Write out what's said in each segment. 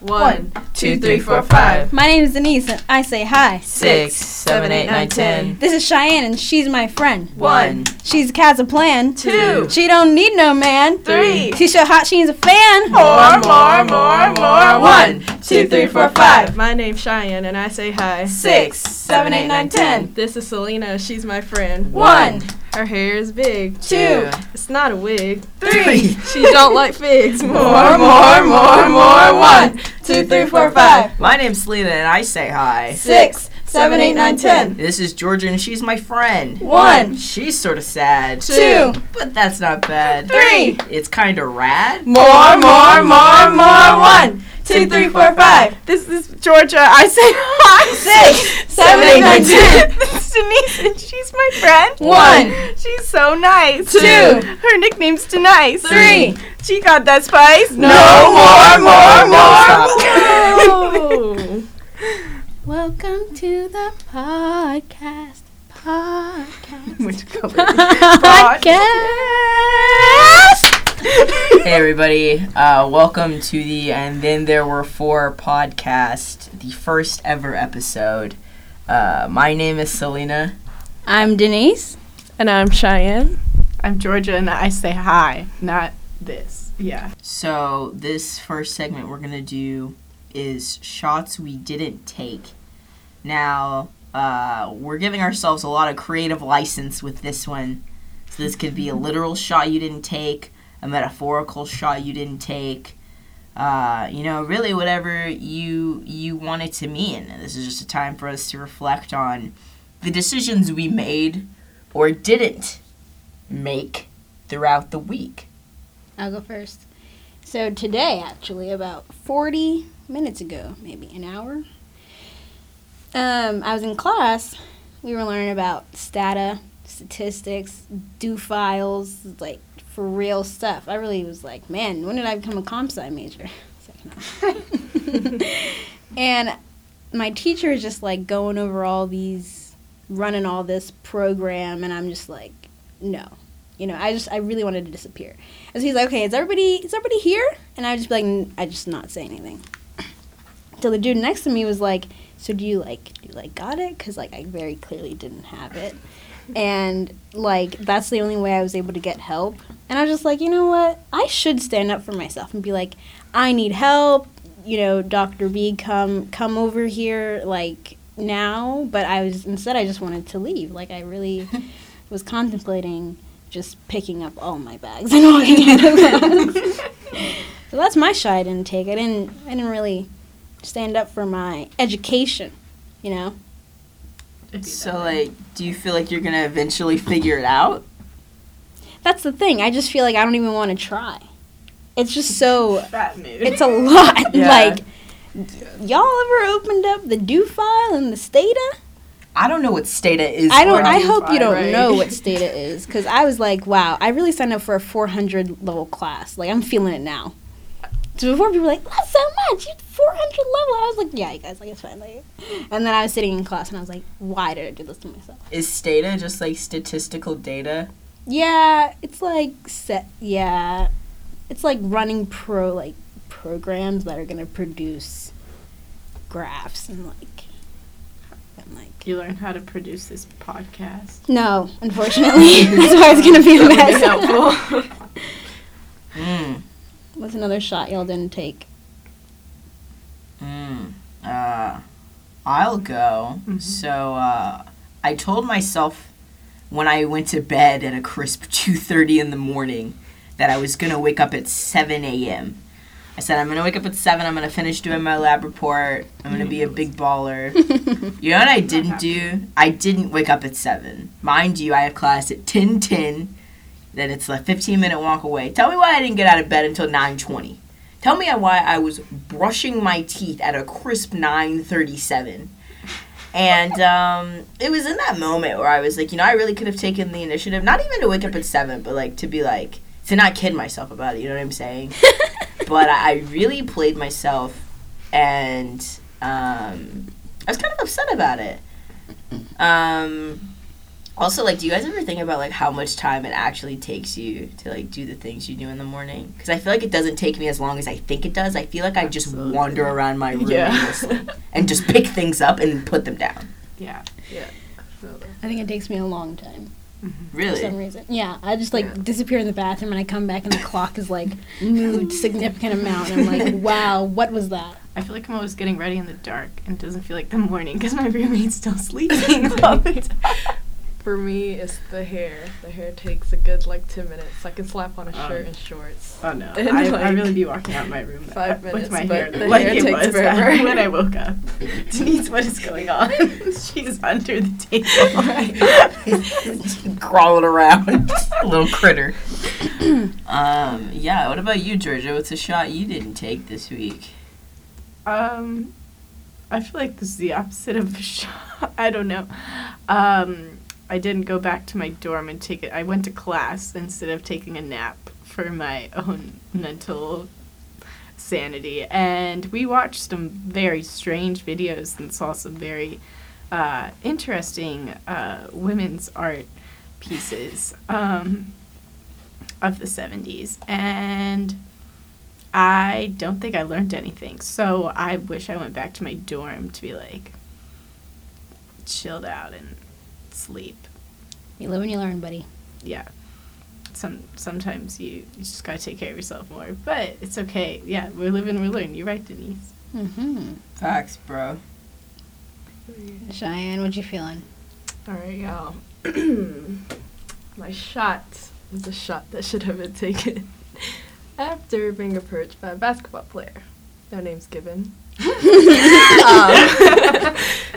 One, two, three, four, five. My name is Denise, and I say hi. Six, seven, eight, nine, ten. This is Cheyenne, and she's my friend. One, She's has a plan. two, She don't need no man. three, She's so hot, she's a fan. more, more, more, more. One, two, three, four, five. My name's Cheyenne, and I say hi. Six, seven, eight, nine, ten. This is Selena. She's my friend. One, Her hair is big. two, It's not a wig. three. She don't like figs. More, more, more, more. One, two, three, four, five. My name's Selena, and I say hi. Six, seven, eight, nine, ten. This is Georgia, and she's my friend. One. She's sort of sad. Two. But that's not bad. Three. It's kind of rad. More, more, more, more. One, two, three, four, five. This is Georgia. I say hi. Six, seven, eight, nine, ten. this is Denise, and she's my friend. One. She's so nice. Two. Her nickname's Denise. Three. She got that spice. No more, more, more. Oh. Welcome to the podcast. Podcast. Which color? Podcast. Hey everybody, uh, welcome to the And Then There Were Four podcast, the first ever episode. Uh, my name is Selena. I'm Denise. And I'm Cheyenne. I'm Georgia, and I say hi, not this. Yeah. So this first segment we're gonna do is shots we didn't take. Now, uh, we're giving ourselves a lot of creative license with this one. So this could be a literal shot you didn't take, a metaphorical shot you didn't take. Uh, you know, really whatever you you want it to mean. This is just a time for us to reflect on the decisions we made or didn't make throughout the week. I'll go first. So today, actually, about 40 minutes ago, maybe an hour, um, I was in class. We were learning about Stata, statistics, do files, like for real stuff. I really was like, man, when did I become a comp sci major? Like, and my teacher is just like going over all these, running all this program, and I'm just like, no. You know, I just I really wanted to disappear. And so he's like, okay, is everybody is everybody here? And I just be like, "N- I just not say anything. So the dude next to me was like, so do you like do you like got it? Because like I very clearly didn't have it, and like that's the only way I was able to get help. And I was just like, you know what? I should stand up for myself and be like, I need help. You know, Doctor B, come come over here like now. But I was instead I just wanted to leave. Like I really was contemplating just picking up all my bags and walking out of class. so that's my shot I didn't take. I didn't I didn't really stand up for my education, you know? So, like, do you feel like you're gonna eventually figure it out? That's the thing. I just feel like I don't even want to try. It's just so That mood. it's a lot. Yeah. Like y'all ever opened up the do file and the Stata? I don't know what Stata is. I don't. I do hope you don't right? know what Stata is, because I was like, wow, I really signed up for a 400 level class. Like I'm feeling it now. So before people were like, that's so much, it's 400 level. I was like, yeah, you guys, like it's fine. Like, and then I was sitting in class and I was like, why did I do this to myself? Is Stata just like statistical data? Yeah, it's like set. Yeah, it's like running pro like programs that are gonna produce graphs and like and like. You learn how to produce this podcast. No, unfortunately, that's why it's gonna be a mess. would be helpful. What's another shot y'all didn't take? Mm. Uh, I'll go. Mhm. So, uh, I told myself when I went to bed at a crisp 2:30 in the morning that I was gonna wake up at 7 a.m. I said I'm gonna wake up at seven. I'm gonna finish doing my lab report. I'm gonna be a big baller. You know what I didn't do? I didn't wake up at 7. Mind you, I have class at 10:10. Then it's a 15 minute walk away. Tell me why I didn't get out of bed until 9:20. Tell me why I was brushing my teeth at a crisp 9:37. And um, it was in that moment where I was like, you know, I really could have taken the initiative, not even to wake up at 7, but like to be like to not kid myself about it, you know what I'm saying? but I, I really played myself and um, I was kind of upset about it. Um, Also, like, do you guys ever think about like how much time it actually takes you to like do the things you do in the morning? Because I feel like it doesn't take me as long as I think it does. I feel like I just Absolutely. wander around my room Yeah. aimlessly and just pick things up and put them down. Yeah. Yeah. I. I think it takes me a long time mm-hmm. Really? for some reason. Yeah, I just like Yeah. disappear in the bathroom and I come back and the clock is like moved significant amount. And I'm like, wow, what was that? I feel like I'm always getting ready in the dark and it doesn't feel like the morning because my roommate's still sleeping all the time. For me, it's the hair. The hair takes a good like ten minutes. I can slap on a shirt Um, and shorts. Oh no, And, I, I like, really be walking out of my room five with minutes, my but hair the like hair it takes was forever. when I woke up. Denise, what is going on? She's under the table. Crawling around, little critter. um, yeah. What about you, Georgia? What's a shot you didn't take this week? Um, I feel like this is the opposite of a shot. I don't know. Um, I didn't go back to my dorm and take it. I went to class instead of taking a nap for my own mental sanity. And we watched some very strange videos and saw some very uh, interesting uh, women's art pieces um, of the 70s. And I don't think I learned anything. So I wish I went back to my dorm to be like chilled out and sleep. You live and you learn, buddy. Yeah. Some sometimes you, you just gotta take care of yourself more. But it's okay. Yeah, we're living, we learn. You're right, Denise. Mm-hmm. Facts, bro. Cheyenne, what you feeling? All right, y'all. My shot was a shot that should have been taken after being approached by a basketball player. No names given. um,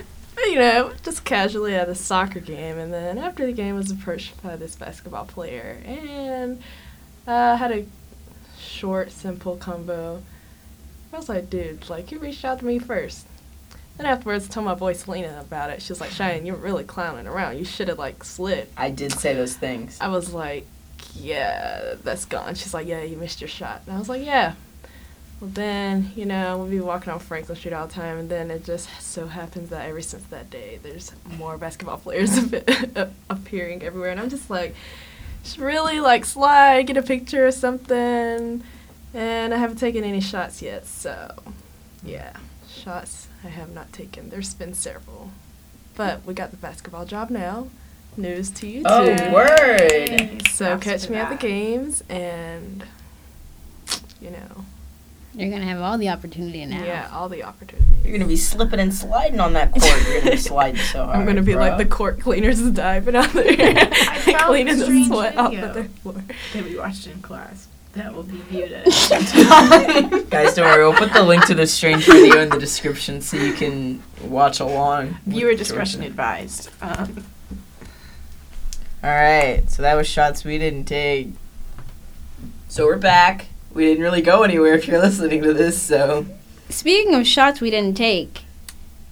you know, just casually at a soccer game, and then after the game, was approached by this basketball player and uh, had a short, simple combo. I was like, dude, like you reached out to me first. Then afterwards, told my boy Selena about it. She was like, Cheyenne, you're really clowning around. You should have like slid. I did say those things. I was like, yeah, that's gone. She's like, yeah, you missed your shot. And I was like, yeah. Well, then, you know, we'll be walking on Franklin Street all the time, and then it just so happens that ever since that day, there's more basketball players appearing everywhere. And I'm just like, just really like slide, get a picture or something. And I haven't taken any shots yet, so yeah, shots I have not taken. There's been several. But we got the basketball job now. News to you, too. Oh, word. So Snaps catch to me at the games, and you know, You're gonna have all the opportunity now. yeah, all the opportunity. You're gonna be slipping and sliding on that court. You're gonna be sliding so hard. I'm gonna be like the court cleaners diving out there, found cleaning a the strange sweat off video. of their floor. That we watched in class. That will be viewed at Guys, don't worry. We'll put the link to the strange video in the description so you can watch along. with Viewer discretion Georgia. advised. Um, All right, so that was shots we didn't take. So we're back. We didn't really go anywhere if you're listening to this. So Speaking of shots we didn't take,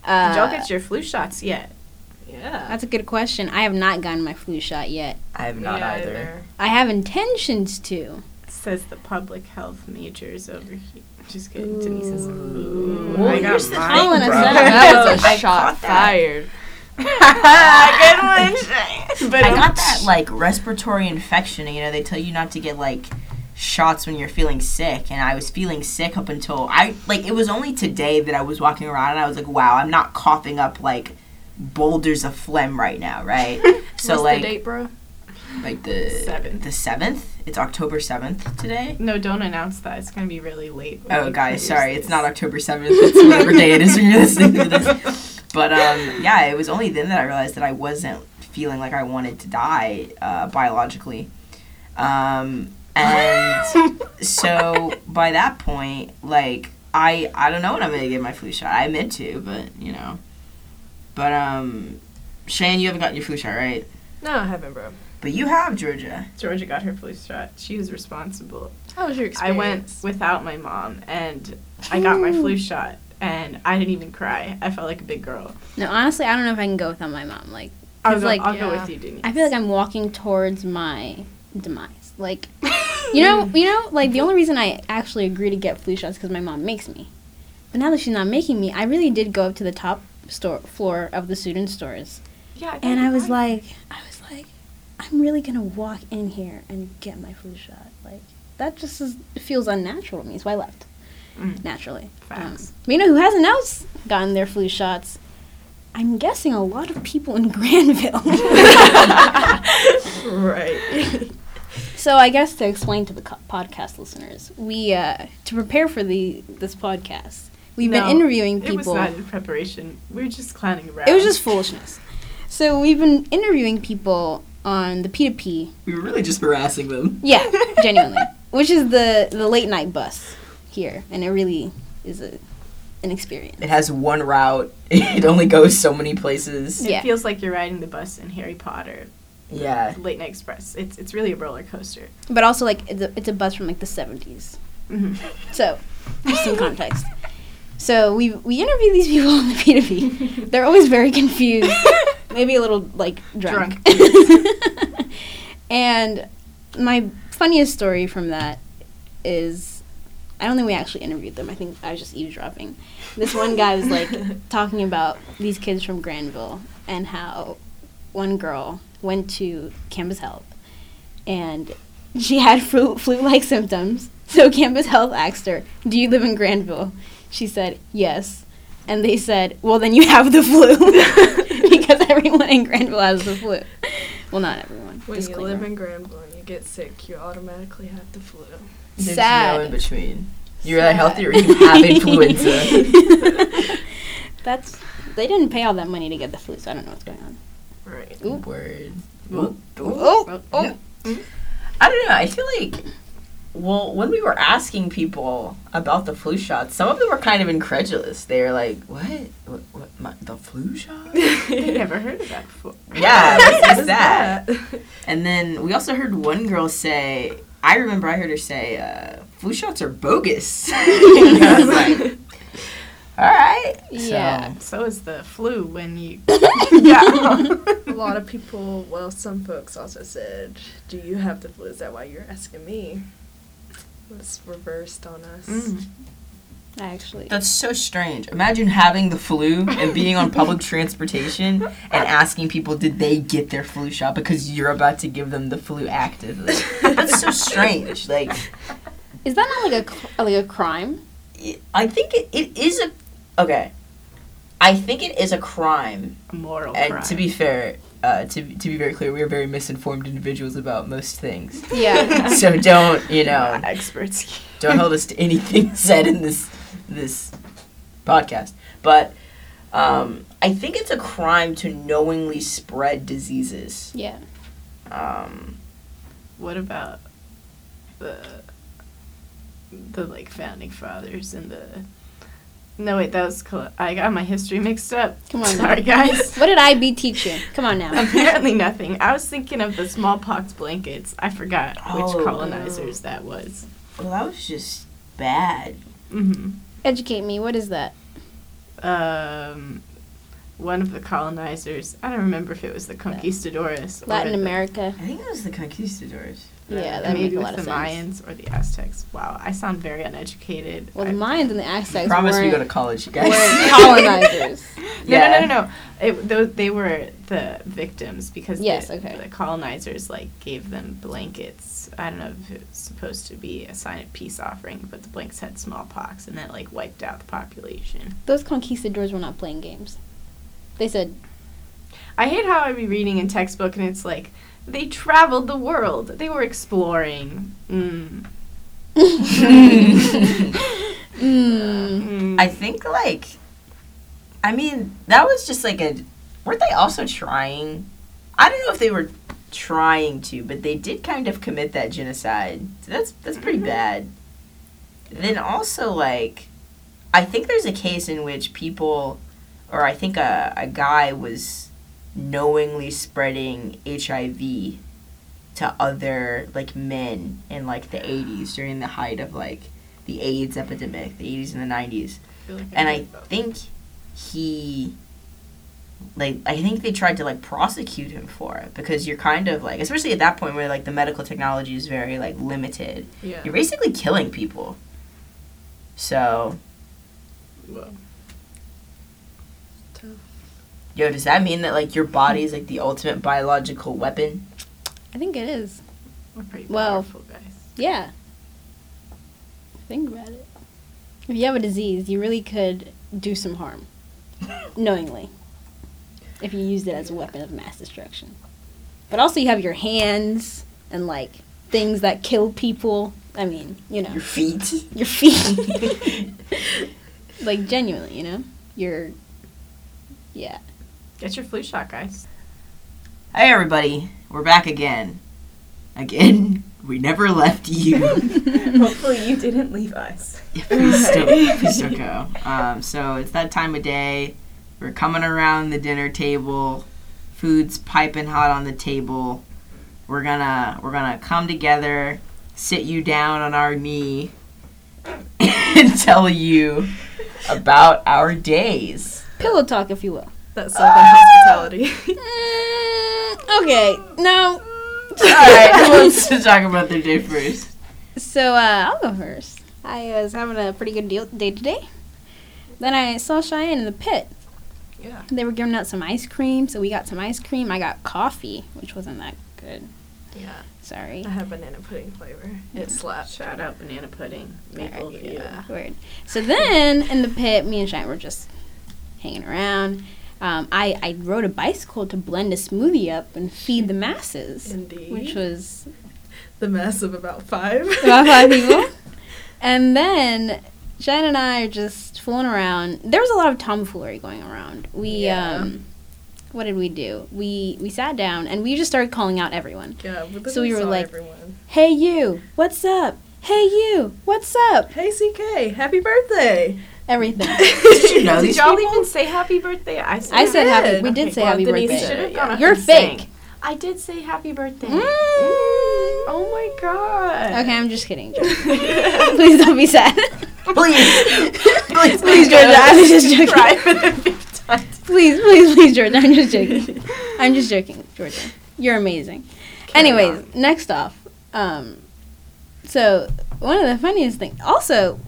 uh, did y'all get your flu shots yet? Yeah. that's a good question. I have not gotten my flu shot yet. I have Me not either. I have intentions to. Says the public health majors over here. Just kidding. Denise is. Ooh. Ooh, Well, I got here's the mine. Calling thing, us bro. out. That was a I shot fired. Good one, But I got that like respiratory infection. You know, they tell you not to get like shots when you're feeling sick, and I was feeling sick up until I like it was only today that I was walking around and I was like, wow, I'm not coughing up like boulders of phlegm right now, right? so What's like the date, bro? like the Seventh. the seventh. It's October seventh today. No, don't announce that. It's gonna be really late. Oh, guys, sorry, this. it's not October seventh. It's whatever day it is when you're listening to this. But um, yeah, it was only then that I realized that I wasn't feeling like I wanted to die uh, biologically. Um, and so by that point, like I I don't know when I'm gonna get my flu shot. I meant to, but you know. But um, Shane, you haven't gotten your flu shot, right? No, I haven't, bro. But you have Georgia. Georgia got her flu shot. She was responsible. How was your experience? I went without my mom, and I got my flu shot, and I didn't even cry. I felt like a big girl. No, honestly, I don't know if I can go without my mom. Like, I'll, 'Cause, go, like, I'll go with you, Denise. I feel like I'm walking towards my demise. Like, you know, you know, like the only reason I actually agree to get flu shots because my mom makes me. But now that she's not making me, I really did go up to the top store floor of the student stores, yeah, and I was like, I was like, I'm really gonna walk in here and get my flu shot. Like, that just is, feels unnatural to me. So I left Mm. naturally. Um, you know who hasn't else gotten their flu shots? I'm guessing a lot of people in Granville. right. so I guess to explain to the co- podcast listeners, we uh, to prepare for the this podcast, we've No, been interviewing people. It was people. not in preparation. We were just clowning around. It was just foolishness. So we've been interviewing people on the P2P. We were really just harassing them. Yeah, genuinely. Which is the the late night bus here, and it really is a an experience. It has one route. It only goes so many places. It Yeah. feels like you're riding the bus in Harry Potter, Yeah. Late Night Express. It's it's really a roller coaster. But also like it's a, it's a bus from like the 70s. hmm So, just some context. So we we interview these people on the P2P. They're always very confused, maybe a little like drunk. and my funniest story from that is I don't think we actually interviewed them. I think I was just eavesdropping. This one guy was like talking about these kids from Granville and how one girl went to Campus Health and she had flu flu-like symptoms. So Campus Health asked her, "Do you live in Granville?" She said, "Yes." And they said, "Well, then you have the flu." because everyone in Granville has the flu. Well, not everyone. When you live in Granville and you get sick, you automatically have the flu. There's Sad. no in between. You're either healthy or you have influenza. That's they didn't pay all that money to get the flu, so I don't know what's going on. Right. Oop. Word. Oop. Oh, oh. I don't know. I feel like, well, when we were asking people about the flu shots, some of them were kind of incredulous. They were like, "What? What? what my, the flu shot?" I never heard of that before. yeah, what What is is that? that? And then we also heard one girl say, I remember I heard her say, uh, "Flu shots are bogus." I was like, "All right." Yeah. So is the flu when you. yeah. A lot of people, well, some folks also said, Do you have the flu? Is that why you're asking me? It was reversed on us. Mm. Actually. That's so strange. Imagine having the flu and being on public transportation and asking people did they get their flu shot because you're about to give them the flu actively. That's so strange. Like Is that not like a like a crime? I think it, it is a okay. I think it is a crime. A moral And crime. to be fair, uh, to to be very clear, we are very misinformed individuals about most things. Yeah. So don't you know? Not experts. don't hold us to anything said in this this podcast. But um, I think it's a crime to knowingly spread diseases. yeah. Um, What about the the like founding fathers and the no wait that was col- I got my history mixed up. Come on now. sorry guys. What did I be teaching? Come on now. Apparently nothing. I was thinking of the smallpox blankets. I forgot which Oh. colonizers that was. well, that was just bad. hmm Educate me. What is that? Um, one of the colonizers. I don't remember if it was the conquistadores. or Latin the- America. I think it was the conquistadors. Yeah, that maybe make a with lot the sense. Mayans or the Aztecs. Wow, I sound very uneducated. Well, the Mayans and the Aztecs Promise we weren't, go to college, you guys. weren't colonizers. No, Yeah. no, no, no. It, those, they were the victims because Yes, the, okay. the colonizers like gave them blankets. I don't know if it was supposed to be a sign of peace offering, but the blankets had smallpox and that like wiped out the population. Those conquistadors were not playing games. They said, I hate how I'd be reading in textbook and it's like they traveled the world. They were exploring. Mm. mm. I think like, I mean, that was just like a. Weren't they also trying? I don't know if they were trying to, but they did kind of commit that genocide. So that's that's pretty Mhm. bad. Then also like, I think there's a case in which people, or I think a a guy was knowingly spreading HIV to other like men in like the 80s during the height of like the AIDS epidemic, the 80s and the 90s feel like and I think he like I think they tried to like prosecute him for it because you're kind of like especially at that point where like the medical technology is very like limited. Yeah. You're basically killing people. So Well, Tough. Yo, does that mean that like your body is like the ultimate biological weapon? I think it is. We're pretty Well- powerful guys. Yeah. Think about it. If you have a disease, you really could do some harm, knowingly, if you used it as a weapon of mass destruction. But also, you have your hands and like things that kill people. I mean, you know, Your feet. your feet. like genuinely, you know, your yeah. Get your flu shot, guys. Hey everybody, we're back again. Again, we never left you. Hopefully you didn't leave us. Yeah, please don't, please don't go. Um, so it's that time of day. We're coming around the dinner table. Food's piping hot on the table. We're gonna we're gonna come together, sit you down on our knee, and tell you about our days. Pillow talk, if you will. That's Southern hospitality. Mm, okay, no. All right, who wants to talk about their day first? So uh, I'll go first. I was having a pretty good deal day today. Then I saw Cheyenne in the pit. yeah. They were giving out some ice cream, so we got some ice cream. I got coffee, which wasn't that good. Yeah. Sorry. I have banana pudding flavor. It slaps. Shout out banana pudding. Maple Alright, to you. yeah. Weird. So then in the pit, me and Cheyenne were just hanging around. Um, I, I rode a bicycle to blend a smoothie up and feed the masses, Indeed. which was the mass of about five. about five people. And then Jen and I are just fooling around. There was a lot of tomfoolery going around. We Yeah. um what did we do? We we sat down and we just started calling out everyone. Yeah, we So we were like- everyone. Hey you, what's up? Hey you, what's up? Hey CK, happy birthday! Everything. Did you know Did these y'all people? even say happy birthday? I said, I said happy. did. We did Okay, say well, happy Denise birthday. Yeah. You're and sang. fake. I did say happy birthday. Mm. Oh my god. Okay, I'm just kidding. Georgia. Please don't be sad. Please, please, Please, Georgia. I was just joking. Cry for the fifth time. Please, please, please, Georgia. I'm just joking. I'm just joking, Georgia. You're amazing. Anyways, next off, um, so one of the funniest things. Also,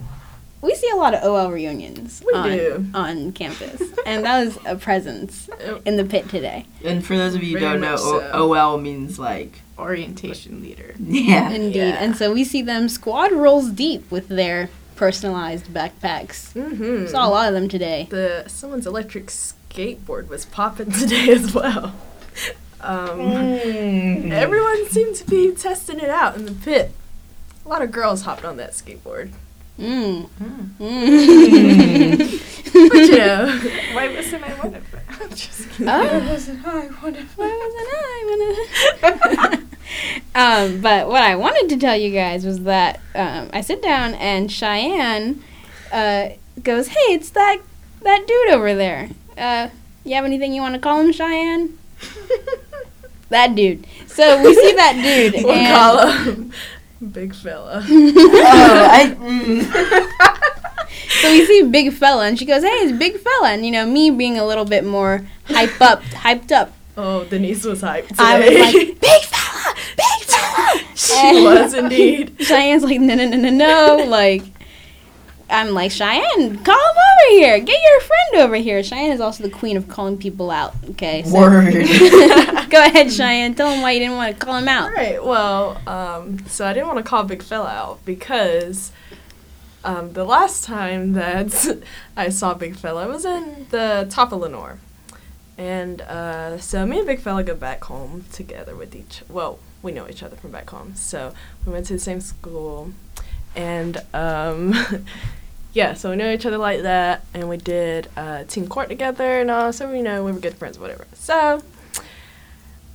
we see a lot of OL reunions We on, do. on campus, and that was a presence in the pit today. And for those of you who Very don't know, much so. OL means like Orientation leader. yeah. Indeed, Yeah. and so we see them squad rolls deep with their personalized backpacks. Mm-hmm. Saw a lot of them today. The someone's electric skateboard was popping today as well. Um, Mm. everyone seemed to be testing it out in the pit. A lot of girls hopped on that skateboard, Mm. Mm. Mm. but you know, Why wasn't I one of them? I'm just kidding. Oh. wasn't I one of Why wasn't I one of- um, but what I wanted to tell you guys was that um, I sit down and Cheyenne uh, goes, "Hey, it's that that dude over there. Uh, you have anything you want to call him, Cheyenne?" That dude. So we see that dude, we'll and call him Big Fella. oh, I. Mm. so we see Big Fella, and she goes, "Hey, it's Big Fella," and you know me being a little bit more hype up, hyped up. Oh, Denise was hyped today. I was like, "Big Fella, Big Fella." she was indeed. Cheyenne's like, no, no, no, no, no. Like, I'm like, Cheyenne, call him over here. Get your friend over here. Cheyenne is also the queen of calling people out. Okay. So Word. go ahead, Cheyenne. Tell him why you didn't want to call him out. All right. Well, um, so I didn't want to call Big Fella out because um, the last time that I saw Big Fella was in the top of Lenoir. And uh, so me and Big Fella go back home together with each. Well, we know each other from back home, so we went to the same school, and um, yeah, so we know each other like that, and we did uh, team court together, and all, so we know we were good friends, whatever. So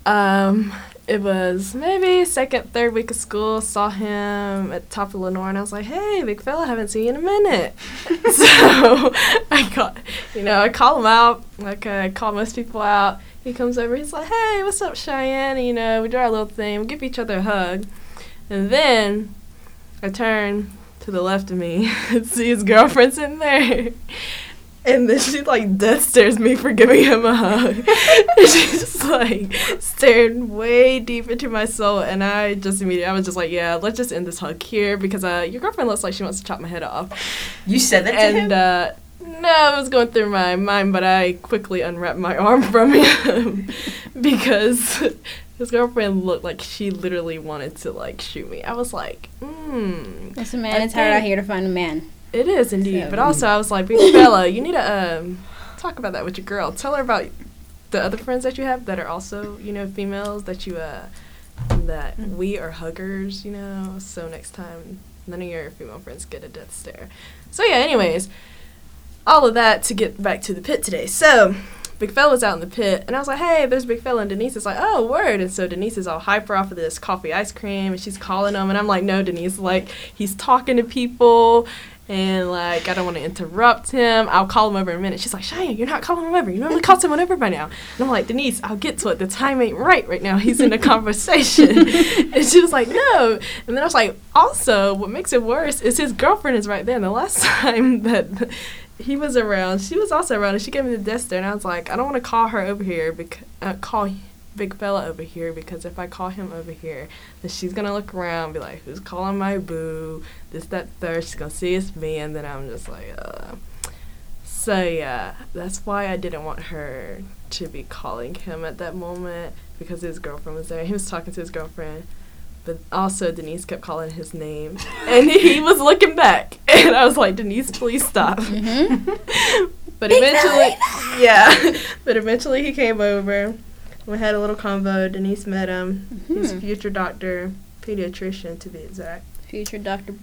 um, it was maybe second, third week of school. Saw him at the top of Lenoir, and I was like, "Hey, big fella, haven't seen you in a minute." so I got, you know, I call him out like I call most people out. He comes over, he's like, "Hey, what's up, Cheyenne?" And, you know, we do our little thing, we give each other a hug, and then I turn to the left of me and see his girlfriend sitting there. And then she like death stares me for giving him a hug. and she just like stared way deep into my soul, and I just immediately I was just like, yeah, let's just end this hug here because uh, your girlfriend looks like she wants to chop my head off. You said that to And him? uh, No, it was going through my mind, but I quickly unwrapped my arm from him because his girlfriend looked like she literally wanted to like shoot me. I was like, hmm. a man, it's hard out here to find a man. It is indeed. So- But also, I was like, big fella, you need to um, talk about that with your girl. Tell her about the other friends that you have that are also, you know, females that you, uh, that we are huggers, you know. So next time, none of your female friends get a death stare. So yeah, anyways, all of that to get back to the pit today. So, Big fella's out in the pit, and I was like, "Hey, there's Big fella." And Denise is like, "Oh, word!" And so Denise is all hyper off of this coffee ice cream, and she's calling him, and I'm like, "No, Denise, like he's talking to people, and like I don't want to interrupt him. I'll call him over in a minute." She's like, "Cheyenne, you're not calling him over. You normally call someone over by now." And I'm like, "Denise, I'll get to it. The time ain't right right now. He's in a conversation." and she was like, "No." And then I was like, "Also, what makes it worse is his girlfriend is right there. And the last time that." He was around. She was also around, and she gave me the death. And I was like, I don't want to call her over here, because uh, call big fella over here, because if I call him over here, then she's gonna look around, be like, who's calling my boo? This, that, third. She's gonna see it's me, and then I'm just like, uh. So yeah, that's why I didn't want her to be calling him at that moment because his girlfriend was there. He was talking to his girlfriend. But also Denise kept calling his name, and he was looking back, and I was like, "Denise, please stop." Mm-hmm. But eventually, yeah. But eventually he came over. We had a little convo. Denise met him. He's Mhm. future doctor, pediatrician to be exact. Future Doctor,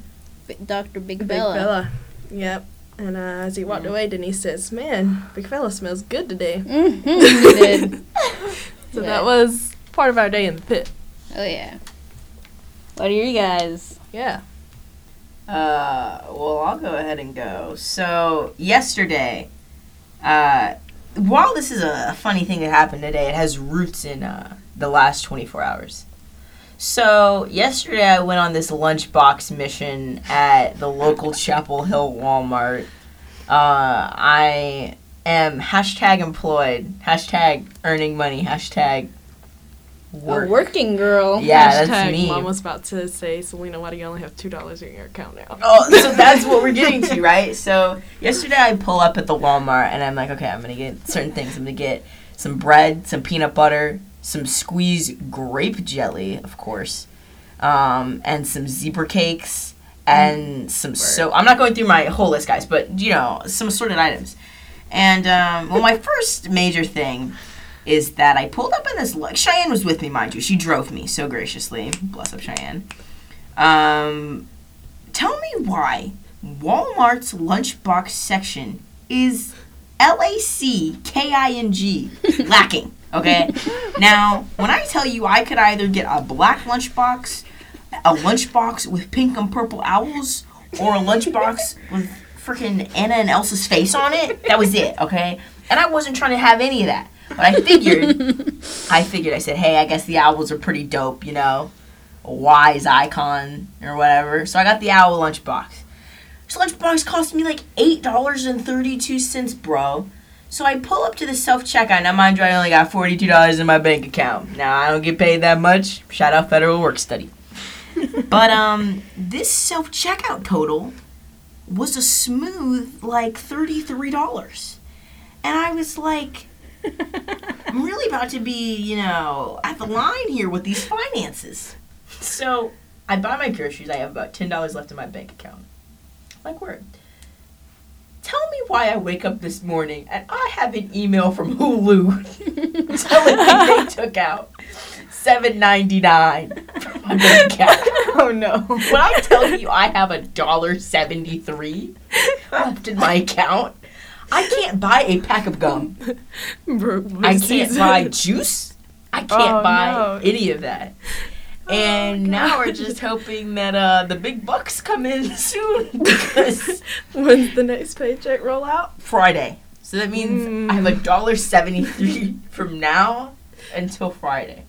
B- Doctor Big, Big Bella. fella. Yep. And uh, as he walked Yeah. away, Denise says, "Man, big fella smells good today." Mm-hmm. So Yeah. that was part of our day in the pit. Oh yeah. What are you guys? Yeah. Uh, well, I'll go ahead and go. So, yesterday, uh, while this is a funny thing that happened today, it has roots in uh, the last 24 hours. So, yesterday I went on this lunchbox mission at the local Chapel Hill Walmart. Uh, I am hashtag employed, hashtag earning money, hashtag work. A working girl. Yeah, that's me. Mom was about to say, Selena, why do you only have two dollars in your account now? Oh, so that's what we're getting to, right? So yesterday I pull up at the Walmart and I'm like, okay, I'm gonna get certain things. I'm gonna get some bread, some peanut butter, some squeezed grape jelly, of course, um, and some zebra cakes and some so. I'm not going through my whole list, guys, but you know some assorted items. And um, well, my first major thing is that I pulled up in this. Like Cheyenne was with me, mind you. She drove me so graciously. Bless up, Cheyenne. Um, tell me why Walmart's lunchbox section is L A C K I N G lacking. Okay. now, when I tell you I could either get a black lunchbox, a lunchbox with pink and purple owls, or a lunchbox with freaking Anna and Elsa's face on it, that was it. Okay. And I wasn't trying to have any of that. But I figured, I figured, I said, hey, I guess the owls are pretty dope, you know, a wise icon or whatever. So I got the owl lunchbox. This lunchbox cost me like eight dollars and thirty-two cents, bro. So I pull up to the self checkout. Now, mind you, I only got forty-two dollars in my bank account. Now I don't get paid that much. Shout out federal work study. but um, this self checkout total was a smooth like thirty-three dollars, and I was like. I'm really about to be, you know, at the line here with these finances. So I buy my groceries. I have about ten dollars left in my bank account. Like word. Tell me why I wake up this morning and I have an email from Hulu telling me they took out seven ninety nine from my bank account. Oh no. When I tell you I have a dollar seventy three left in my account, I can't buy a pack of gum. I can't buy juice. I can't Oh, buy no. any of that. And Oh, now we're just hoping that uh, the big bucks come in soon because When's the next paycheck roll out? Friday. So that means Mm. I have a dollar seventy three from now until Friday.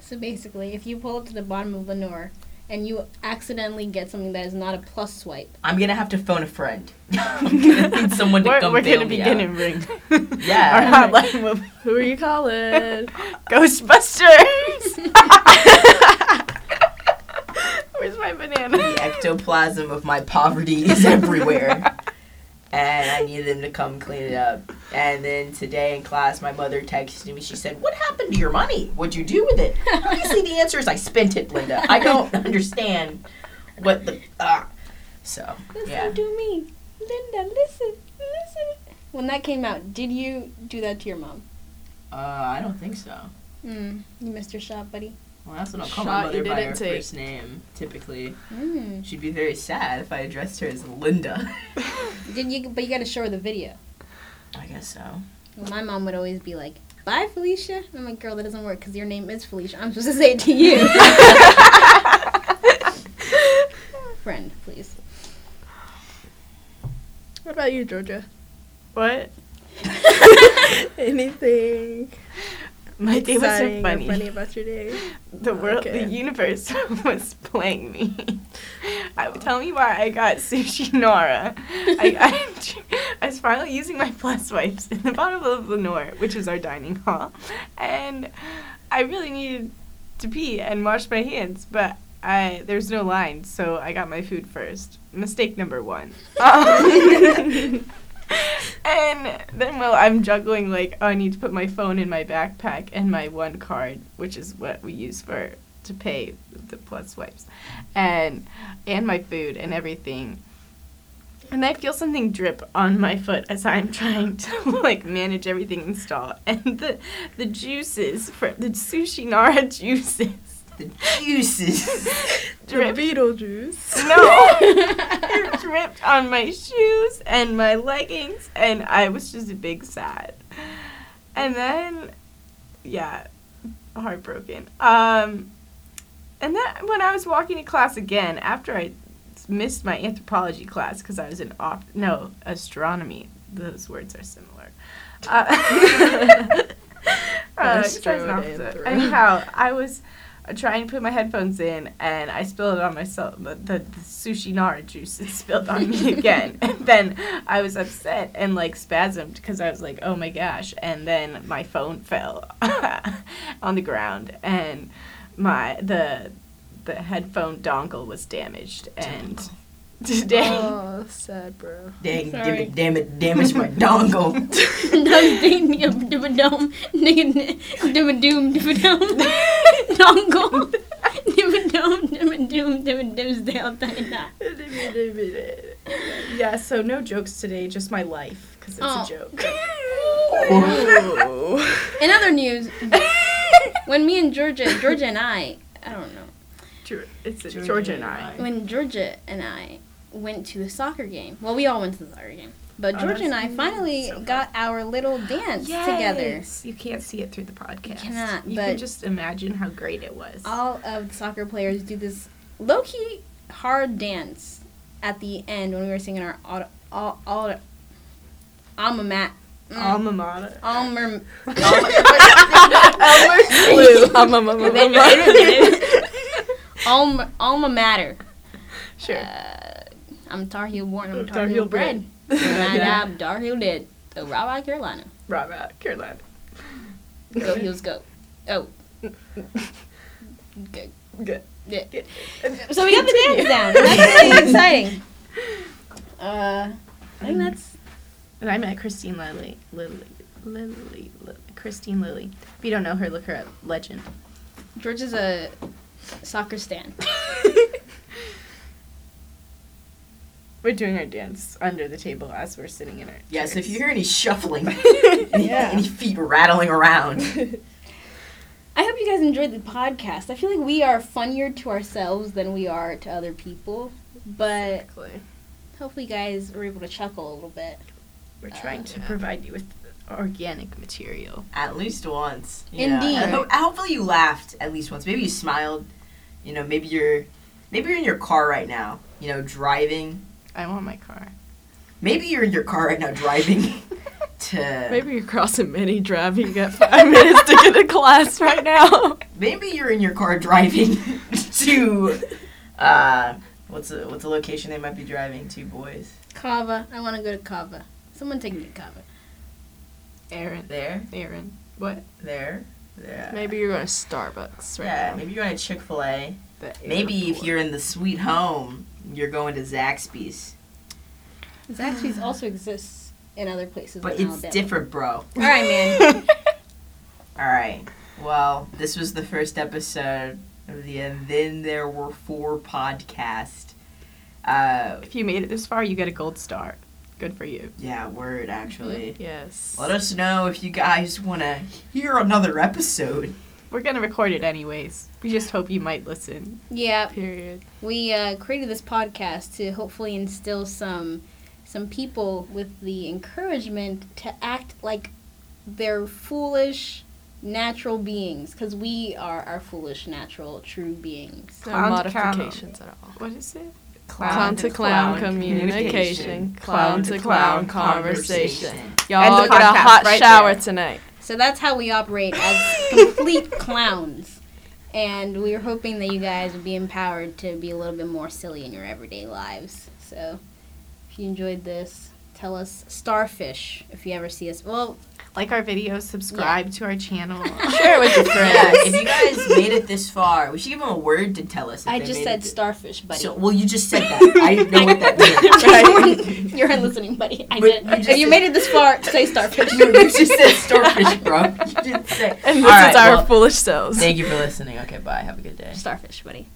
So basically, if you pull up to the bottom of Lenoir and you accidentally get something that is not a plus swipe, I'm gonna have to phone a friend. I'm gonna need someone to We're, come we're gonna me begin out. in ring. Yeah. Our hotline will be Who are you calling? Ghostbusters. Where's my banana? the ectoplasm of my poverty is everywhere. And I needed them to come clean it up. And then today in class, my mother texted me. She said, "What happened to your money? What'd you do with it?" Obviously, the answer is I spent it, Linda. I don't understand what the ah. So Listen yeah. to me, Linda. Listen, listen. When that came out, did you do that to your mom? Uh, I don't think so. Hmm. You missed your shot, buddy. Well, that's what I'll call Shot my mother by her take. first name. Typically, Hmm. she'd be very sad if I addressed her as Linda. Did you? But you got to show her the video. I guess so. Well, my mom would always be like, "Bye, Felicia." I'm like, "Girl, that doesn't work because your name is Felicia. I'm supposed to say it to you." Friend, please. What about you, Georgia? What? Anything My day was so funny. funny about your day? The world, Okay. the universe was playing me. I, tell me why I got sushi Nora. I, I, I was finally using my plus wipes in the bottom of the Lenoir, which is our dining hall, and I really needed to pee and wash my hands, but I there's no line, so I got my food first. Mistake number one. Um, and then while I'm juggling, like, oh, I need to put my phone in my backpack and my one card, which is what we use for to pay the plus swipes, and and my food and everything. And I feel something drip on my foot as I'm trying to like manage everything installed, and the the juices for the sushi nara juices The juices. drip Beetlejuice. no, it dripped on my shoes and my leggings, and I was just a big sad. And then, yeah, heartbroken. Um, and then when I was walking to class again after I missed my anthropology class because I was in off no astronomy. Those words are similar. Uh, uh, 'cause I was an officer. Astro- Anyhow, I was trying to put my headphones in and I spilled it on myself. The, the, the sushi nara juice it spilled on me again. and then I was upset and like spasmed because I was like, oh my gosh. And then my phone fell on the ground and my the the headphone dongle was damaged and today Oh, sad, bro. Dang, damn Sorry. it, damn it, damage my dongle. Dum-dum-dum-dum-dum. Dim-a-doom, dim-a-dum. Dongle. Dim-a-dum, dim-a-doom, dim-a-doom, down, down, down. yeah, so no jokes today, just my life because it's Oh. a joke. Oh. In other news, when me and Georgia, Georgia and I, I don't know, Geor- It's a Georgia Georgia, and and I. I. when Georgia and I went to the soccer game. Well, we all went to the soccer game. But Oh, Georgia and I that's finally so got our little dance together. You can't see it through the podcast. cannot, You but- can just imagine how great it was. All of the soccer players do this low key hard dance at the end when we were singing our auto, all, all, alma mat. mm, Alma mater. Alma. Blue. Um, um. alma, alma mater. Sure. Uh, I'm Tar Heel born. I'm Tar, Tar Heel Heel bred. Bred. and Yeah. Tar Heel dead. So Rob out Carolina. Rob out, Carolina. Go Heels go. Oh. Good. Good. Yeah. Good. So we got the dance down. That's really exciting. Uh, I think that's And I met Kristine Lilly. Lily. Lily. Lily. Kristine Lilly. If you don't know her, look her up. Legend. George is a soccer stan. We're doing our dance under the table as we're sitting in our Yeah, so if you hear any shuffling, any, Yeah. any feet rattling around, I hope you guys enjoyed the podcast. I feel like we are funnier to ourselves than we are to other people, but Exactly. hopefully you guys were able to chuckle a little bit. We're trying uh, to yeah. provide you with organic material. at least once. you know. Indeed. And ho- hopefully you laughed at least once. Maybe you smiled. You know, maybe you're, maybe you're in your car right now. You know, driving. I want my car. Maybe you're in your car right now driving to. Maybe you're crossing Manning Drive. You got five minutes to get to class right now. Maybe you're in your car driving to. Uh, what's a what's a location they might be driving to, boys? Kava. I want to go to Kava. Someone take me to Kava. Aaron. There, Aaron. What? there, there. Maybe you're going to Starbucks right Yeah, now. maybe you're going to Chick Fil A. Maybe if you're in the sweet home, you're going to Zaxby's. Zaxby's also exists in other places. But it's Alabama. different, bro. All right, man. All right. Well, this was the first episode of the And Then There Were Four podcast. Uh, If you made it this far, you get a gold star. Good for you. yeah, word actually. Yes. Let us know if you guys want to hear another episode. We're gonna record it anyways. We just hope you might listen. yeah, Period. we uh, created this podcast to hopefully instill some some people with the encouragement to act like they're foolish natural beings because we are our foolish natural true beings No Clown to clown. modifications at all. What is it? Clown to clown communication, clown to clown conversation. Y'all End the get a hot right shower there. tonight. so that's how we operate as complete clowns and we are hoping that you guys would be empowered to be a little bit more silly in your everyday lives. So if you enjoyed this tell us starfish if you ever see us. Well Like our videos, subscribe to our channel. Share it with your Yeah, friends. if you guys made it this far, we should give them a word to tell us. If i just said it starfish buddy So, well, you just said that. I know what that means. right. You're listening, buddy. I But did. you just If you made it this far, say starfish. No, you just said starfish, bro. You didn't say. And this All right, is our well, foolish selves. Thank you for listening. Okay, bye. Have a good day. starfish, buddy.